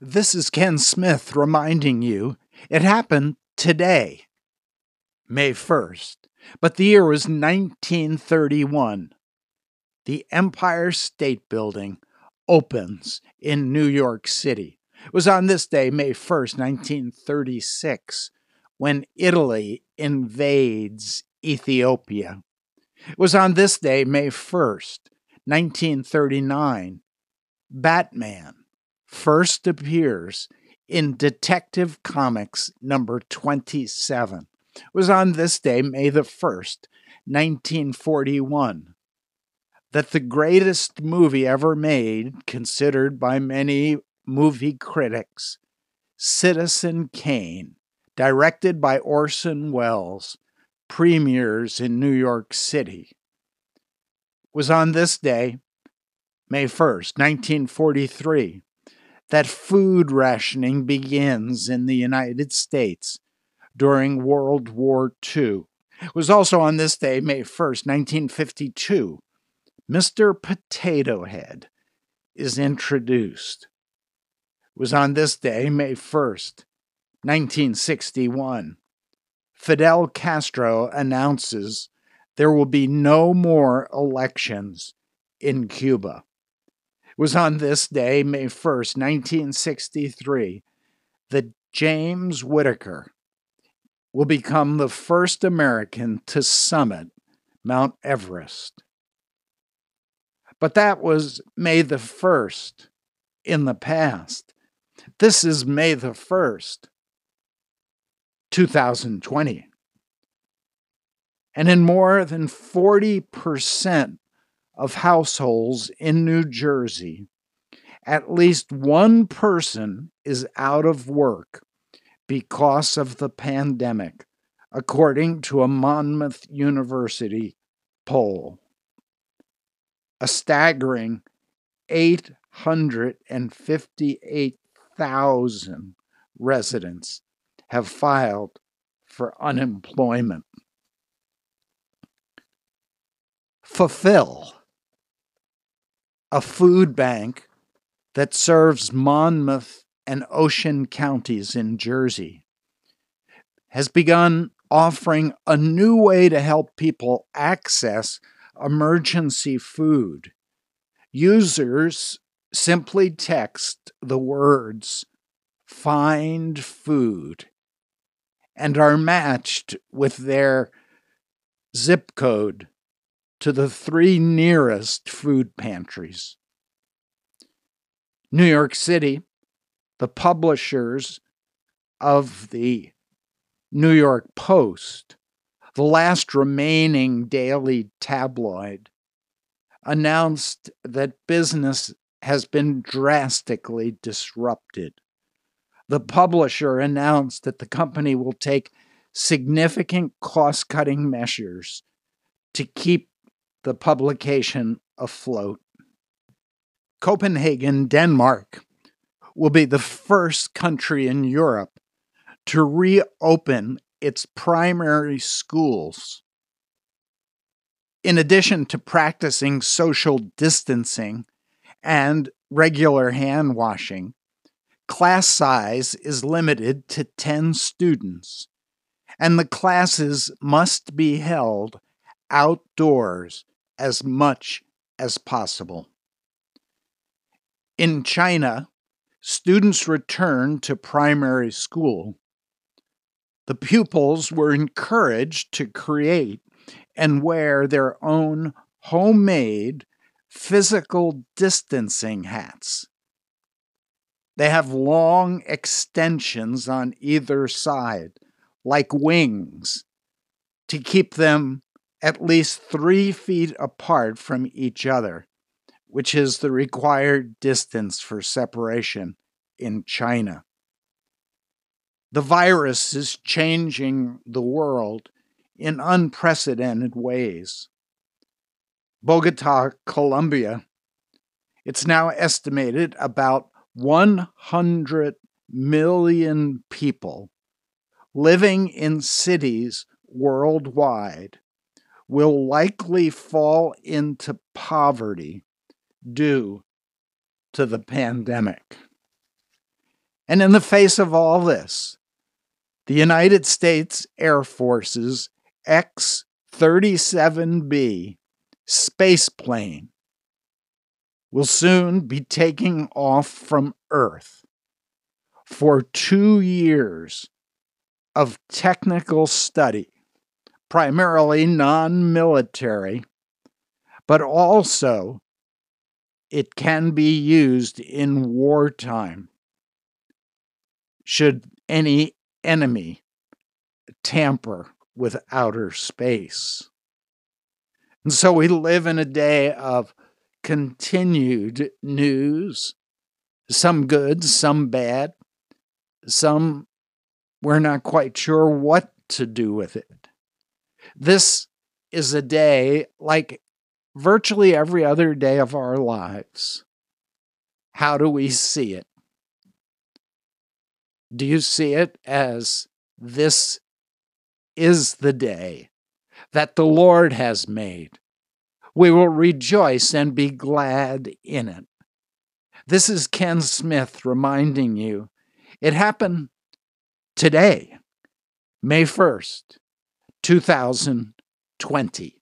This is Ken Smith reminding you it happened today, May 1st, but the year was 1931. The Empire State Building opens in New York City. It was on this day, May 1st, 1936, when Italy invades Ethiopia. It was on this day, May 1st, 1939, Batman first appears in Detective Comics number 27. It was on this day, May the 1st, 1941, that the greatest movie ever made, considered by many movie critics, Citizen Kane, directed by Orson Welles, premieres in New York City. It was on this day, May 1st, 1943, that food rationing begins in the United States during World War II. It was also on this day, May 1st, 1952, Mr. Potato Head is introduced. It was on this day, May 1st, 1961, Fidel Castro announces there will be no more elections in Cuba. Was on this day, May 1st, 1963, that James Whittaker will become the first American to summit Mount Everest. But that was May the 1st in the past. This is May the 1st, 2020. And in more than 40% of households in New Jersey, at least one person is out of work because of the pandemic, according to a Monmouth University poll. A staggering 858,000 residents have filed for unemployment. Fulfill a food bank that serves Monmouth and Ocean counties in Jersey, has begun offering a new way to help people access emergency food. Users simply text the words find food and are matched with their zip code to the three nearest food pantries. New York City, the publishers of the New York Post, the last remaining daily tabloid, announced that business has been drastically disrupted. The publisher announced that the company will take significant cost cutting measures to keep the publication afloat. Copenhagen, Denmark, will be the first country in Europe to reopen its primary schools. In addition to practicing social distancing and regular hand washing, class size is limited to 10 students, and the classes must be held outdoors as much as possible. In China, students returned to primary school. The pupils were encouraged to create and wear their own homemade physical distancing hats. They have long extensions on either side, like wings, to keep them at least three feet apart from each other, which is the required distance for separation in China. The virus is changing the world in unprecedented ways. Bogota, Colombia, it's now estimated about 100 million people living in cities worldwide will likely fall into poverty due to the pandemic. And in the face of all this, the United States Air Force's X 37B space plane will soon be taking off from Earth for two years of technical study, primarily non military, but also it can be used in wartime should any enemy tamper with outer space. And so we live in a day of continued news, some good, some bad, some we're not quite sure what to do with it. This is a day like virtually every other day of our lives. How do we see it? Do you see it as this is the day that the Lord has made? We will rejoice and be glad in it. This is Ken Smith reminding you it happened today, May 1st, 2020.